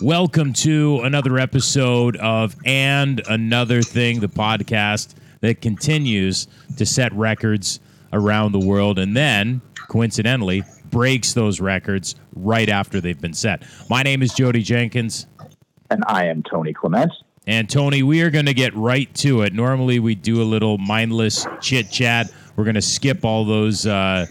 Welcome to another episode of And Another Thing, the podcast that continues to set records around the world and then, coincidentally, breaks those records right after they've been set. My name is Jodie Jenkins. And I am Tony Clement. And Tony, we are going to get right to it. Normally, we do a little mindless chit chat. We're going to skip all those uh,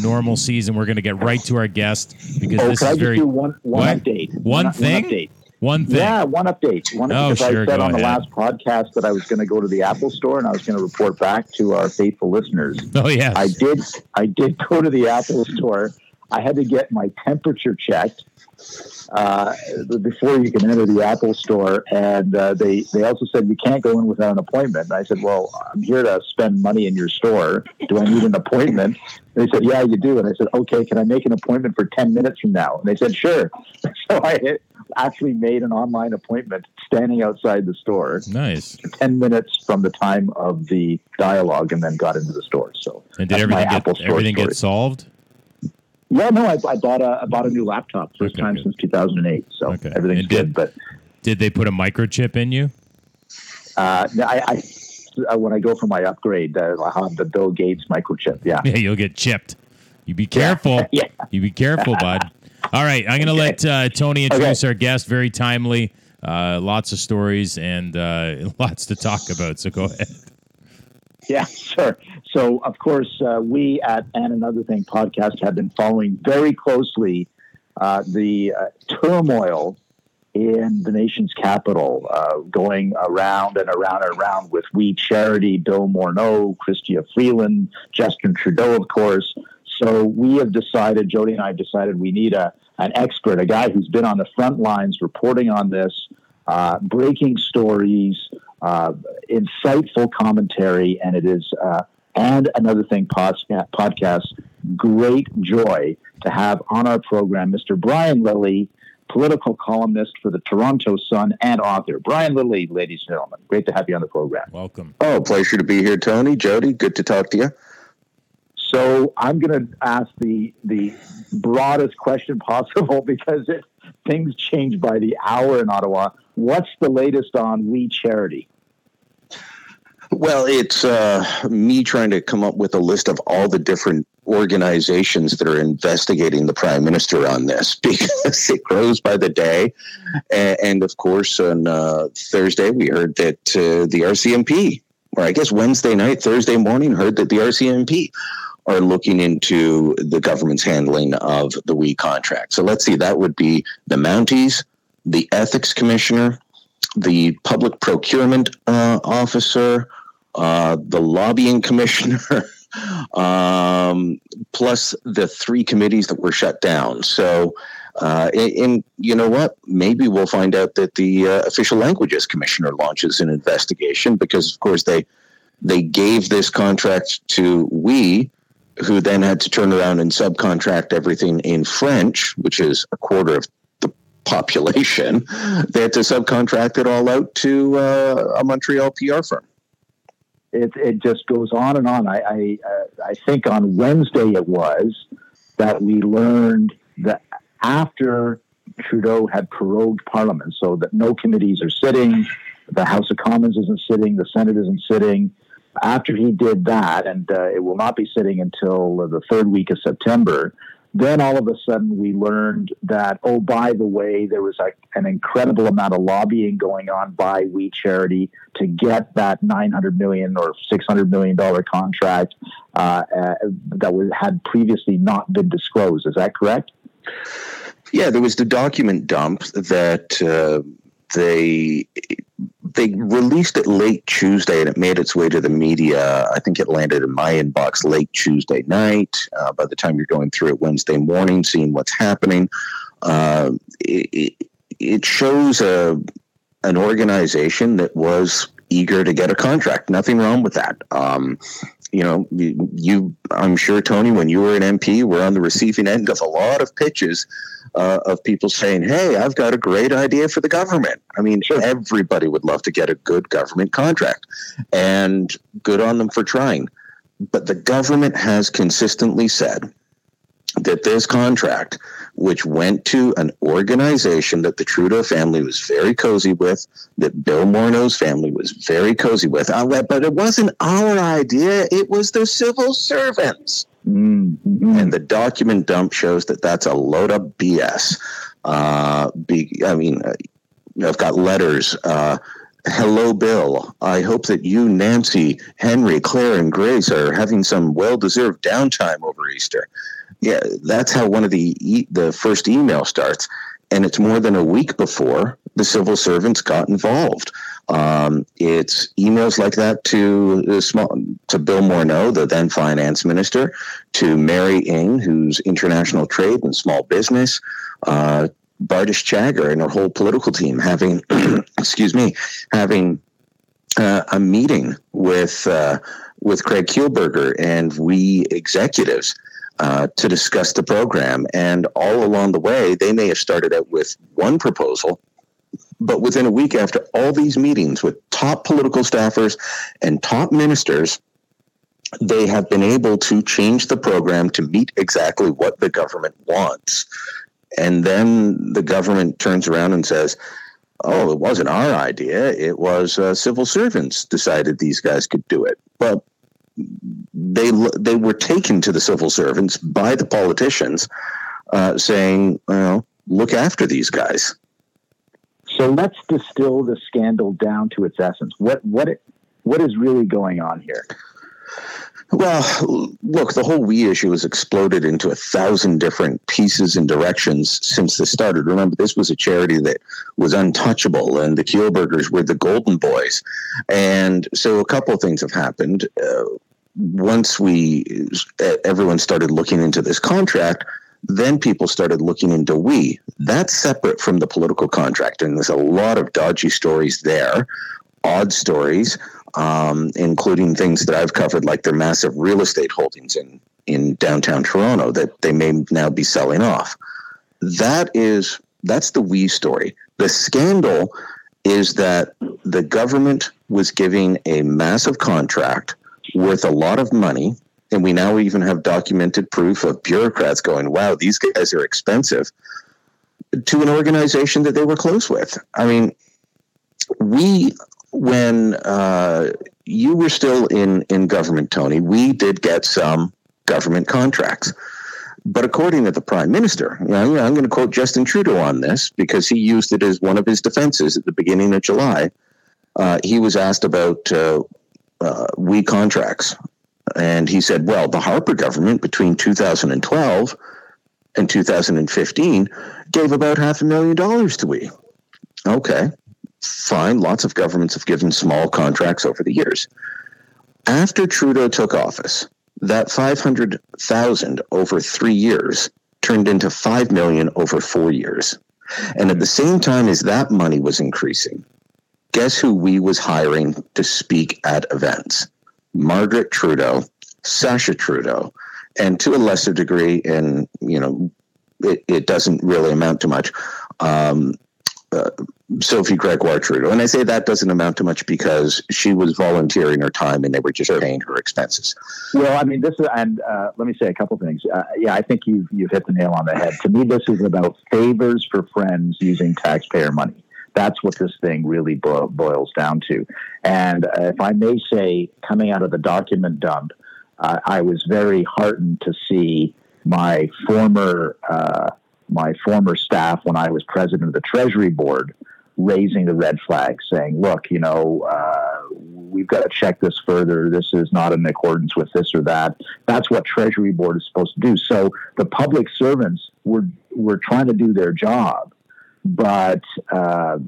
normal season. We're going to get right to our guest because oh, this is very do one, one update. One thing? One update. one thing. Yeah, one update. One Oh, because sure, I said on the ahead. last podcast that I was going to go to the Apple store and I was going to report back to our faithful listeners. Oh yeah. I did. I did go to the Apple store. I had to get my temperature checked uh, before you can enter the Apple store, and uh, they they also said you can't go in without an appointment. And I said, "Well, I'm here to spend money in your store. Do I need an appointment?" And they said, "Yeah, you do." And I said, "Okay, can I make an appointment for ten minutes from now?" And they said, "Sure." So I actually made an online appointment, standing outside the store, Nice. ten minutes from the time of the dialogue, and then got into the store. So And did everything Apple get Store everything story. get solved? Yeah, no, I, I bought a I bought a new laptop first Okay, time good. since 2008, so Okay. everything's And did- good. But Did they put a microchip in you? uh, I, I uh, when I go for my upgrade, uh, I have the Bill Gates microchip. Yeah, Yeah, you'll get chipped. You be careful. yeah. You be careful, bud. All right, I'm going to let uh, Tony introduce our guest. Very timely. Uh, lots of stories and uh, lots to talk about. So go ahead. Yeah, sure. So, of course, uh, we at And Another Thing podcast have been following very closely uh, the uh, turmoil in the nation's capital, uh, going around and around and around with We Charity, Bill Morneau, Chrystia Freeland, Justin Trudeau, of course. So we have decided, Jodie and I have decided we need a an expert, a guy who's been on the front lines reporting on this, uh, breaking stories, uh, insightful commentary, and it is uh, and another thing podca- podcast. Great joy to have on our program Mr. Brian Lilley, political columnist for the Toronto Sun and author. Brian Lilley, ladies and gentlemen, great to have you on the program. Welcome. Oh, pleasure to be here, Tony. Jodie, good to talk to you. So I'm going to ask the the broadest question possible because it, things change by the hour in Ottawa. What's the latest on We Charity? Well, it's uh, me trying to come up with a list of all the different organizations that are investigating the prime minister on this because it grows by the day. And, of course, on uh, Thursday, we heard that uh, the RCMP, or I guess Wednesday night, Thursday morning, heard that the RCMP are looking into the government's handling of the we contract. So let's see, that would be the Mounties, the ethics commissioner, the public procurement uh, officer, uh, the lobbying commissioner, um, plus the three committees that were shut down. So, uh, and, and you know what? Maybe we'll find out that the uh, official languages commissioner launches an investigation because, of course, they they gave this contract to we, who then had to turn around and subcontract everything in French, which is a quarter of population. Had to subcontract it all out to uh, a Montreal PR firm. It, it just goes on and on. I I, uh, I think on Wednesday it was that we learned that after Trudeau had prorogued Parliament, so that no committees are sitting, the House of Commons isn't sitting, the Senate isn't sitting. After he did that, and uh, it will not be sitting until the third week of September, then all of a sudden we learned that, oh, by the way, there was an incredible amount of lobbying going on by We Charity to get that 900 million or 600 million dollar contract uh, uh, that was, had previously not been disclosed. Is that correct? Yeah, there was the document dump that uh, they they released it late Tuesday, and it made its way to the media. I think it landed in my inbox late Tuesday night. Uh, by the time you're going through it Wednesday morning, seeing what's happening, uh, it, it- shows a an organization that was eager to get a contract. Nothing wrong with that. Um, you know, you, you, I'm sure, Tony, when you were an MP, were on the receiving end of a lot of pitches uh, of people saying, "Hey, I've got a great idea for the government." I mean, Sure. everybody would love to get a good government contract, and good on them for trying. But the government has consistently said that this contract, which went to an organization that the Trudeau family was very cozy with, that Bill Morneau's family was very cozy with, uh, but it wasn't our idea, it was the civil servants. Mm-hmm. And the document dump shows that that's a load of BS. Uh, be, I mean, uh, I've got letters. Uh, Hello, Bill. I hope that you, Nancy, Henry, Claire, and Grace are having some well-deserved downtime over Easter. Yeah, that's how one of the e- the first email starts, and it's more than a week before the civil servants got involved. Um, it's emails like that to the small to Bill Morneau, the then finance minister, to Mary Ng, who's international trade and small business, uh, Bardish Chagger and her whole political team having, excuse me, having uh, a meeting with uh, with Craig Kielburger and we executives uh, to discuss the program. And all along the way, they may have started out with one proposal, but within a week after all these meetings with top political staffers and top ministers, they have been able to change the program to meet exactly what the government wants. And then the government turns around and says, oh, it wasn't our idea. It was uh, civil servants decided these guys could do it. But they they were taken to the civil servants by the politicians, uh, saying, "Well, look after these guys." So let's distill the scandal down to its essence. What what it, what is really going on here? Well, look, the whole we issue has exploded into a thousand different pieces and directions since this started. Remember, this was a charity that was untouchable, and the Kielburgers were the golden boys. And so a couple of things have happened. Uh, once we, everyone started looking into this contract, then people started looking into we. That's separate from the political contract, and there's a lot of dodgy stories there, odd stories um, including things that I've covered, like their massive real estate holdings in in downtown Toronto that they may now be selling off. That is that's the we story. The scandal is that the government was giving a massive contract worth a lot of money, and we now even have documented proof of bureaucrats going, "Wow, these guys are expensive." To an organization that they were close with. I mean, we when uh, you were still in in government, Tony, we did get some government contracts. But according to the prime minister, I'm going to quote Justin Trudeau on this because he used it as one of his defenses at the beginning of July. Uh, he was asked about uh, uh, we contracts, and he said, "Well, the Harper government between 2012 and 2015 gave about half a million dollars to we." Okay, fine. Lots of governments have given small contracts over the years. After Trudeau took office, that 500,000 over 3 years turned into 5 million over 4 years. And at the same time as that money was increasing, guess who we was hiring to speak at events? Margaret Trudeau, Sacha Trudeau, and to a lesser degree, and you know, it, it doesn't really amount to much. Um, uh, Sophie Gregoire Trudeau. And I say that doesn't amount to much because she was volunteering her time and they were just paying her expenses. Well, I mean, this is, and uh, let me say a couple things. Uh, yeah, I think you've, you've hit the nail on the head. To me, this is about favors for friends using taxpayer money. That's what this thing really bo- boils down to. And uh, if I may say, coming out of the document dump, uh, I was very heartened to see my former uh, my former staff when I was president of the Treasury Board raising the red flag, saying, look, you know, uh, we've got to check this further. This is not in accordance with this or that. That's what Treasury Board is supposed to do. So the public servants were, were trying to do their job. But uh,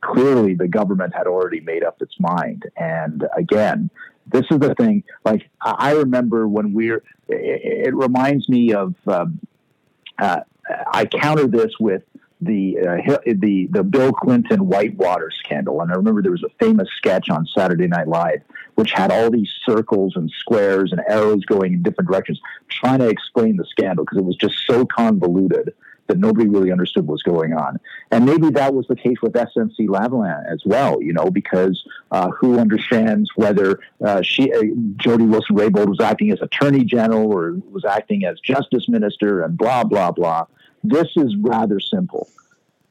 clearly, the government had already made up its mind. And again, this is the thing. Like I remember when we're, it, it reminds me of um, uh, I counter this with the uh, the the Bill Clinton Whitewater scandal, and I remember there was a famous sketch on Saturday Night Live which had all these circles and squares and arrows going in different directions, trying to explain the scandal because it was just so convoluted that nobody really understood what was going on. And maybe that was the case with SNC Lavalin as well, you know, because uh, who understands whether uh, she, uh, Jody Wilson Raybould was acting as Attorney General or was acting as Justice Minister and blah, blah, blah. This is rather simple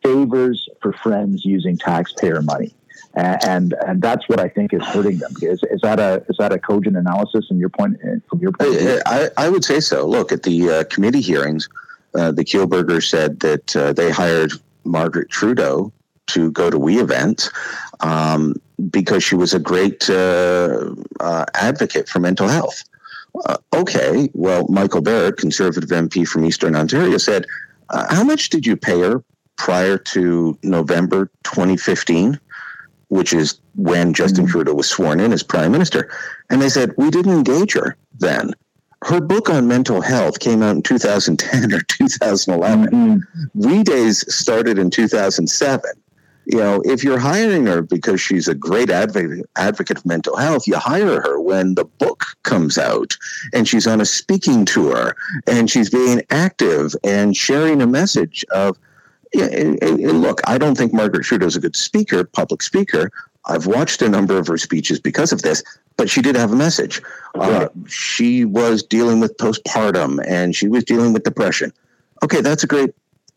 favors for friends using taxpayer money and and that's what I think is hurting them. Is, is that a is that a cogent analysis in your point from your point? I, I, I would say so. Look at the uh, committee hearings. Uh, the Kielburger said that uh, they hired Margaret Trudeau to go to we events um, because she was a great uh, uh, advocate for mental health. Uh, okay, well, Michael Barrett, conservative MP from Eastern Ontario, said, "How much did you pay her prior to November 2015?" which is when Justin mm-hmm. Trudeau was sworn in as prime minister. And they said, we didn't engage her then. Her book on mental health came out in 2010 or 2011. Mm-hmm. We Days started in 2007. You know, if you're hiring her because she's a great advocate, advocate of mental health, you hire her when the book comes out and she's on a speaking tour and she's being active and sharing a message of yeah, and, and look, I don't think Margaret Trudeau is a good speaker, public speaker. I've watched a number of her speeches because of this, but she did have a message. Uh, she was dealing with postpartum and she was dealing with depression. Okay, that's a great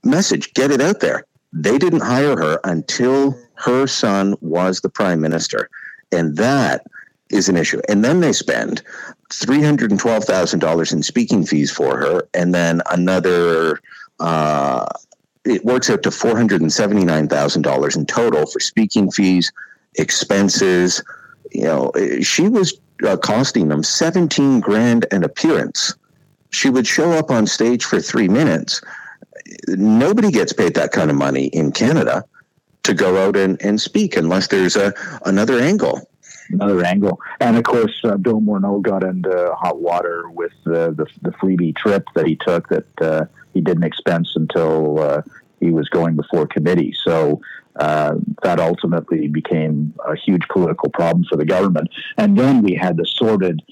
message. Get it out there. They didn't hire her until her son was the prime minister. And that is an issue. And then they spend $312,000 in speaking fees for her and then another. Uh, it works out to four hundred and seventy nine thousand dollars in total for speaking fees, expenses. You know, she was uh, costing them seventeen grand an appearance. She would show up on stage for three minutes. Nobody gets paid that kind of money in Canada to go out and, and speak unless there's a another angle another angle. And of course, uh, Bill Morneau got into hot water with uh, the the freebie trip that he took that uh, he didn't expense until uh, he was going before committee. So uh, that ultimately became a huge political problem for the government. And then we had the sordid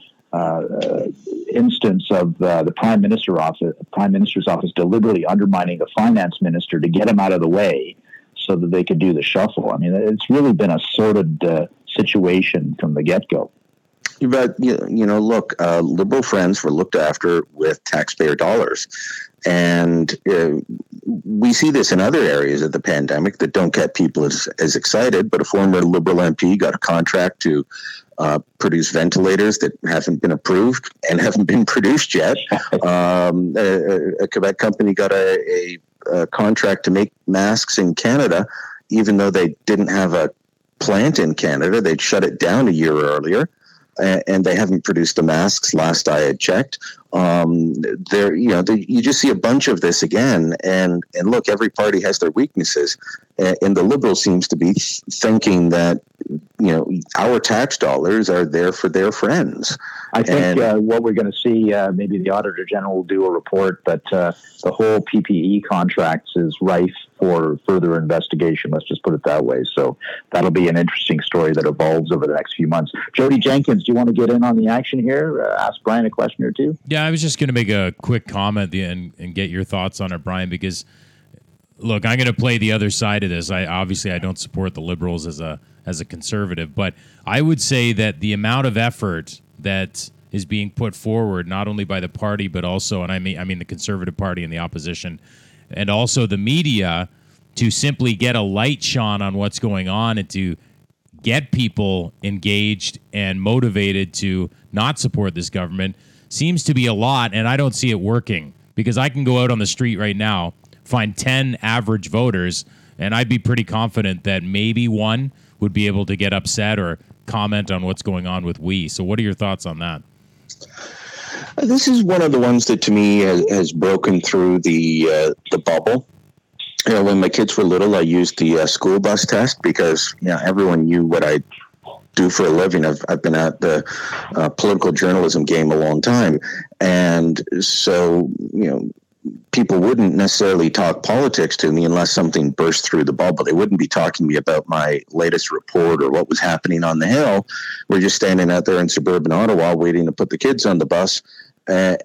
instance of uh, the prime minister office, prime minister's office, deliberately undermining the finance minister to get him out of the way, so that they could do the shuffle. I mean, it's really been a sordid uh, situation from the get go. But you know, look, uh, liberal friends were looked after with taxpayer dollars, and uh, we see this in other areas of the pandemic that don't get people as, as excited. But a former Liberal MP got a contract to uh, produce ventilators that haven't been approved and haven't been produced yet. Um, a, a, Quebec company got a, a, a contract to make masks in Canada, even though they didn't have a plant in Canada. They'd shut it down a year earlier and they haven't produced the masks last I had checked. Um, there, you know, you just see a bunch of this again, and and look, every party has their weaknesses, and, and the liberal seems to be thinking that you know our tax dollars are there for their friends. I think and, uh, what we're going to see, uh, maybe the auditor general will do a report, but uh, the whole PPE contracts is rife for further investigation. Let's just put it that way. So that'll be an interesting story that evolves over the next few months. Jodie Jenkins, do you want to get in on the action here? Uh, ask Brian a question or two. Yeah, I was just going to make a quick comment and, and get your thoughts on it, Brian, because look, I'm going to play the other side of this. I obviously I don't support the liberals as a as a conservative, but I would say that the amount of effort that is being put forward not only by the party but also and I mean I mean the conservative party and the opposition and also the media to simply get a light shone on what's going on and to get people engaged and motivated to not support this government seems to be a lot and I don't see it working because I can go out on the street right now find 10 average voters and I'd be pretty confident that maybe one would be able to get upset or comment on what's going on with we. So, what are your thoughts on that? This is one of the ones that, to me, has, has broken through the uh, the bubble. You know, when my kids were little, I used the uh, school bus test because you know everyone knew what I do for a living. I've I've been at the uh, political journalism game a long time, and so you know people wouldn't necessarily talk politics to me unless something burst through the bubble. They wouldn't be talking to me about my latest report or what was happening on the Hill. We're just standing out there in suburban Ottawa waiting to put the kids on the bus, uh,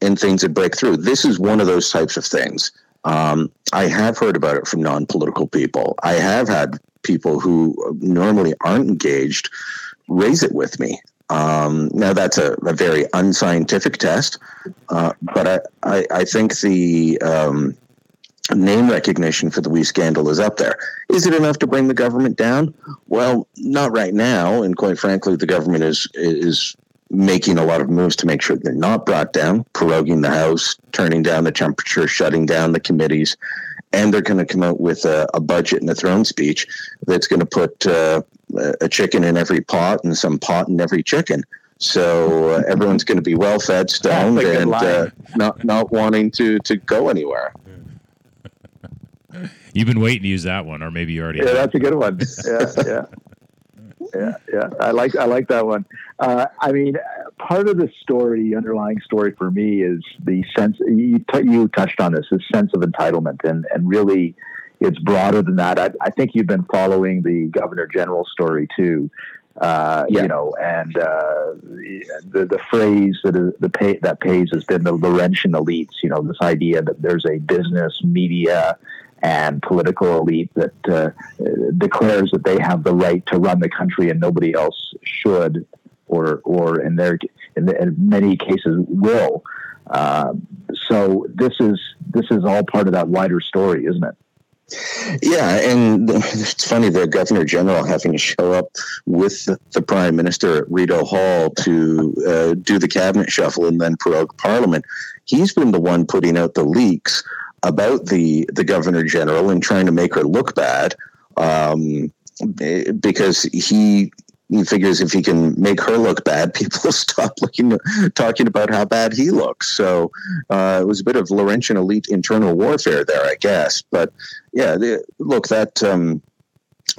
and things would break through. This is one of those types of things. Um, I have heard about it from non political people. I have had people who normally aren't engaged raise it with me. Um, now, that's a, a, very unscientific test, uh, but I, I, I, think the um, name recognition for the We scandal is up there. Is it enough to bring the government down? Well, not right now, and quite frankly, the government is is making a lot of moves to make sure they're not brought down, proroguing the House, turning down the temperature, shutting down the committees, and they're going to come out with a, a, budget and a throne speech that's going to put uh, a chicken in every pot and some pot in every chicken. So uh, everyone's going to be well fed, stoned, and uh, not not wanting to to go anywhere. You've been waiting to use that one, or maybe you already. Yeah, that's a good one. Yeah, yeah, yeah, yeah. I like I like that one. Uh, I mean, part of the story, underlying story for me, is the sense you, t- you touched on this, this sense of entitlement, and and really, it's broader than that. I, I think you've been following the Governor General story too. Uh, yeah. you know, and uh, the the phrase that is, the pay, that pays has been the Laurentian elites. You know, this idea that there's a business, media, and political elite that uh, declares that they have the right to run the country and nobody else should, or or in their in, the, in many cases will. Uh, so this is this is all part of that wider story, isn't it? Yeah, and it's funny the governor general having to show up with the prime minister at Rideau Hall to uh, do the cabinet shuffle and then prorogue parliament. He's been the one putting out the leaks about the the governor general and trying to make her look bad um, because he he figures if he can make her look bad, people stop looking talking about how bad he looks. So uh, it was a bit of Laurentian elite internal warfare there, I guess. But yeah, the, look that um,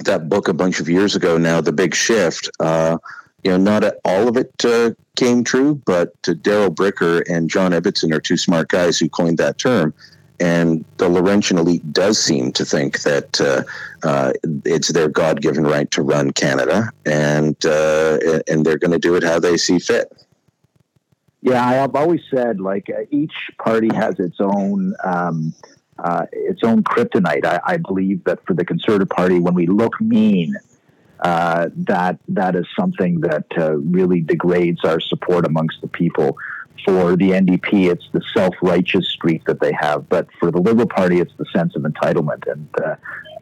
that book a bunch of years ago now, the big shift. Uh, you know, not all of it uh, came true, but Darrell Bricker and John Ibbitson are two smart guys who coined that term. And the Laurentian elite does seem to think that uh, uh, it's their God given right to run Canada, and uh, and they're going to do it how they see fit. Yeah, I've always said like uh, each party has its own. Um, uh, its own kryptonite. I, I, believe that for the Conservative Party, when we look mean, uh, that that is something that really degrades our support amongst the people for the NDP, it's the self-righteous streak that they have. But for the Liberal Party, it's the sense of entitlement. And uh,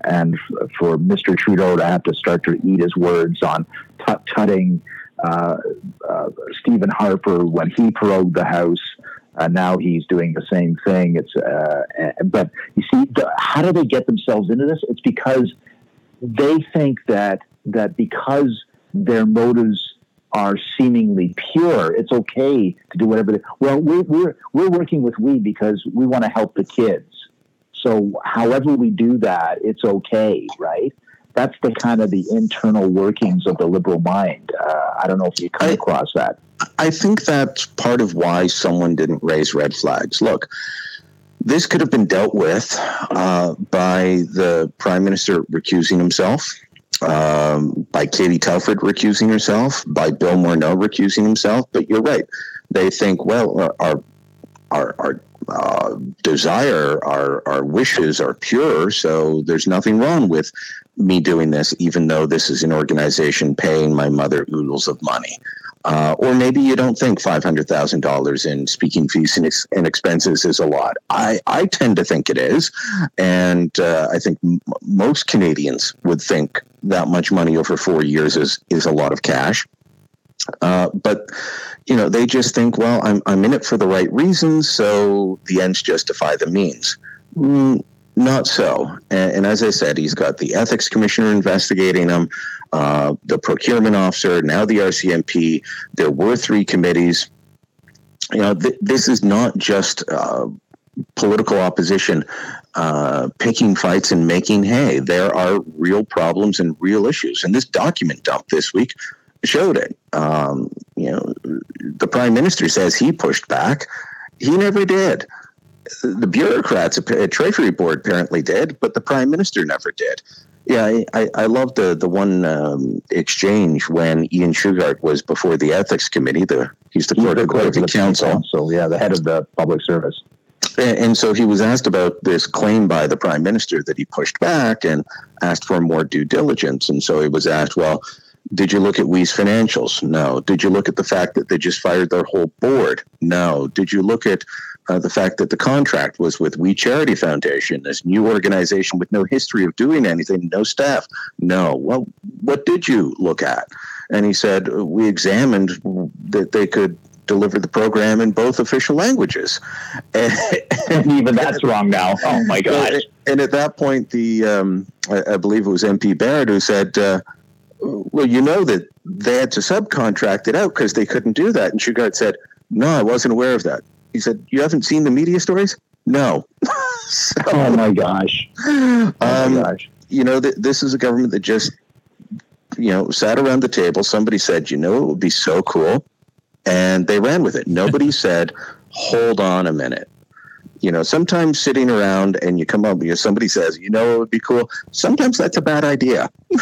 and for Mr. Trudeau to have to start to eat his words on tut-tutting uh, uh, Stephen Harper when he prorogued the House. Uh, now he's doing the same thing. It's uh, but you see, the, how do they get themselves into this? It's because they think that that because their motives are seemingly pure, it's okay to do whatever. They, well, we're, we're, we're working with we because we want to help the kids. So, however we do that, it's okay, right? That's the kind of the internal workings of the liberal mind. Uh, I don't know if you come I, across that. I think that's part of why someone didn't raise red flags. Look, this could have been dealt with uh, by the prime minister recusing himself um, by Katie Telford recusing herself, by Bill Morneau recusing himself. But you're right. They think, well, our our our uh, desire, our our wishes are pure, so there's nothing wrong with me doing this, even though this is an organization paying my mother oodles of money. Uh, or maybe you don't think $500,000 in speaking fees and, ex- and, expenses is a lot. I, I tend to think it is. And uh, I think m- most Canadians would think that much money over four years is, is a lot of cash. Uh, but, you know, they just think, well, I'm, I'm in it for the right reasons, so the ends justify the means. Mm, not so. And, and, as I said, he's got the ethics commissioner investigating him, uh, the procurement officer, now the RCMP. There were three committees. You know, th- this is not just uh, political opposition uh, picking fights and making hay. There are real problems and real issues. And this document dump this week showed it. Um, you know, the prime minister says he pushed back. He never did the bureaucrats at Treasury Board apparently did, but the Prime Minister never did. Yeah, I, I love the the one um, exchange when Ian Shugart was before the Ethics Committee. The he's the, he's the clerk of the council. council. Yeah, the head of the public service. And, and so he was asked about this claim by the prime minister that he pushed back and asked for more due diligence. And so he was asked, well, did you look at We's financials? No. Did you look at the fact that they just fired their whole board? No. Did you look at uh, the fact that the contract was with We Charity Foundation, this new organization with no history of doing anything, no staff? No. Well, what did you look at? And he said, we examined that they could deliver the program in both official languages. And, and even that's wrong now. Oh my gosh. And at that point, the um, I, I, believe it was MP Barrett who said, uh, well, you know that they had to subcontract it out because they couldn't do that. And Shugart said, no, I wasn't aware of that. He said, you haven't seen the media stories? No. so, oh my gosh. Oh um, my gosh. You know, th- this is a government that just, you know, sat around the table. Somebody said, you know, it would be so cool. And they ran with it. Nobody said, hold on a minute you know, sometimes sitting around and you come up, you know, somebody says, you know, it would be cool. Sometimes that's a bad idea.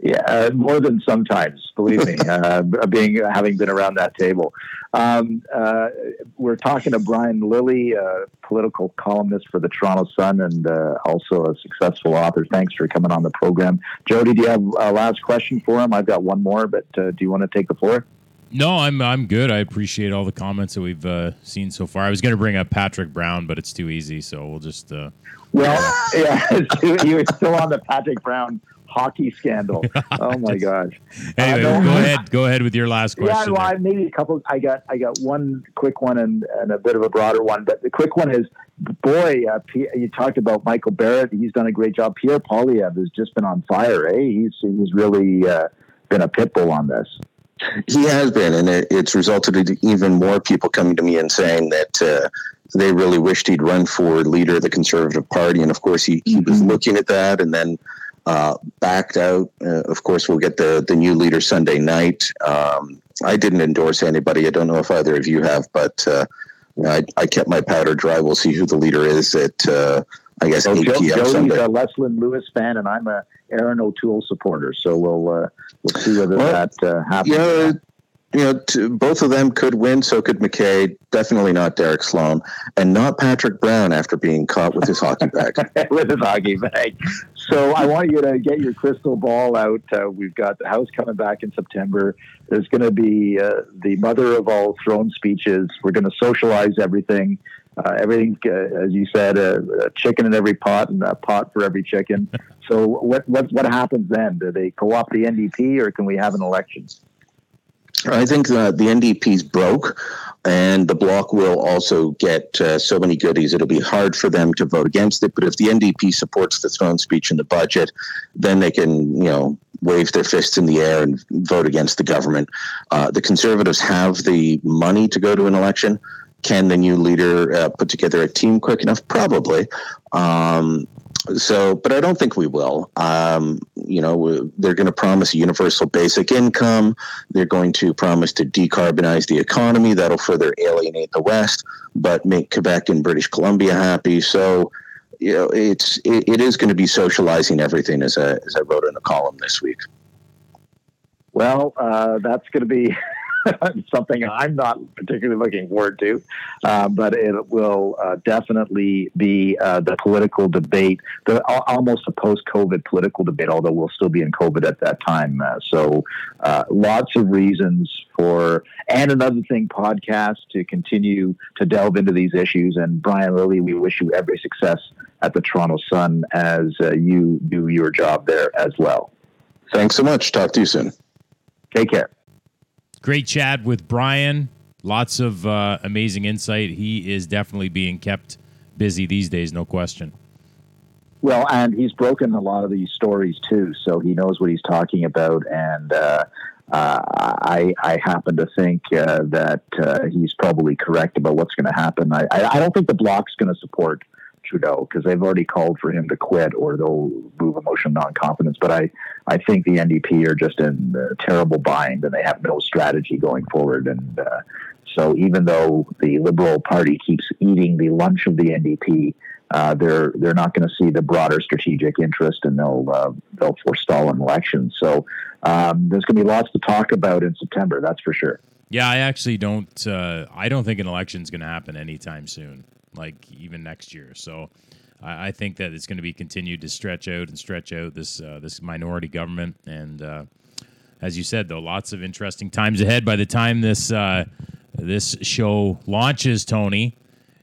Yeah, uh, more than sometimes, believe me, uh, being having been around that table. Um, uh, we're talking to Brian Lilley, a political columnist for the Toronto Sun and uh, also a successful author. Thanks for coming on the program. Jodie, do you have a last question for him? I've got one more, but uh, do you want to take the floor? No, I'm I'm good. I appreciate all the comments that we've uh, seen so far. I was going to bring up Patrick Brown, but it's too easy, so we'll just. Uh, well, yeah, you were still on the Patrick Brown hockey scandal. Oh my gosh! Anyway, uh, no, go ahead. Go ahead with your last question. Yeah, well, maybe a couple. I got I got one quick one and, and a bit of a broader one. But the quick one is, boy, uh, P- you talked about Michael Barrett. He's done a great job. Pierre Poilievre has just been on fire. Eh? He's he's really uh, been a pit bull on this. He has been, and it, it's resulted in even more people coming to me and saying that uh, they really wished he'd run for leader of the Conservative Party. And of course, he, he was mm-hmm. looking at that and then uh, backed out. Uh, of course, we'll get the, the new leader Sunday night. Um, I didn't endorse anybody. I don't know if either of you have, but uh, I, I, kept my powder dry. We'll see who the leader is at, uh, I guess, well, 8 p.m. Joey's Sunday. a Leslyn Lewis fan, and I'm a Erin O'Toole supporter. So we'll uh, we'll see whether well, that happens. Yeah, you know, to, both of them could win. So could MacKay. Definitely not Derek Sloan, and not Patrick Brown after being caught with his hockey bag. with his hockey bag. So I want you to get your crystal ball out. Uh, we've got the House coming back in September. There's going to be uh, the mother of all throne speeches. We're going to socialize everything. Uh, everything, uh, as you said, a, a, chicken in every pot and a pot for every chicken. So what what what happens then? Do they co-opt the NDP, or can we have an election? I think the NDP's broke, and the bloc will also get uh, so many goodies. It'll be hard for them to vote against it. But if the NDP supports the throne speech in the budget, then they can, you know, wave their fists in the air and vote against the government. Uh, the Conservatives have the money to go to an election. Can the new leader uh, put together a team quick enough? Probably. Um, so, but I don't think we will. Um, you know, they're going to promise a universal basic income. They're going to promise to decarbonize the economy. That'll further alienate the West, but make Quebec and British Columbia happy. So, you know, it's it, it is going to be socializing everything, as I as I wrote in a column this week. Well, uh, that's going to be something I'm not particularly looking forward to, uh, but it will uh, definitely be uh, the political debate, the almost a post-COVID political debate, although we'll still be in COVID at that time. Uh, so, uh, lots of reasons for and another thing podcast to continue to delve into these issues. And Brian Lilley, we wish you every success at the Toronto Sun as uh, you do your job there as well. Thanks so much. Talk to you soon. Take care. Great chat with Brian. Lots of uh, amazing insight. He is definitely being kept busy these days, no question. Well, and he's broken a lot of these stories too, so he knows what he's talking about. And uh, uh, I, I happen to think uh, that uh, he's probably correct about what's going to happen. I, I, don't think the Bloc's going to support Trudeau because they've already called for him to quit or they'll move a motion of non-confidence. But I, I think the NDP are just in a terrible bind and they have no strategy going forward. And uh, so even though the Liberal Party keeps eating the lunch of the NDP, uh, they're they're not going to see the broader strategic interest, and they'll uh, they'll forestall an election. So um, there's going to be lots to talk about in September. That's for sure. Yeah, I actually don't. Uh, I don't think an election is going to happen anytime soon like even next year. So I, I think that it's going to be continued to stretch out and stretch out this uh, this minority government. And uh, as you said, though, lots of interesting times ahead. By the time this uh, this show launches, Tony,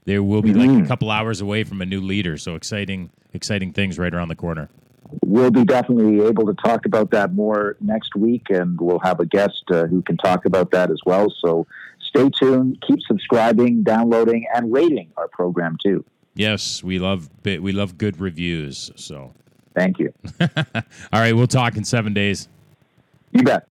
there will be like a couple hours away from a new leader. So exciting, exciting things right around the corner. We'll be definitely able to talk about that more next week, and we'll have a guest uh, who can talk about that as well. So stay tuned, keep subscribing, downloading, and rating our program too. Yes, we love we love good reviews. So Thank you. all right, we'll talk in seven days. You bet.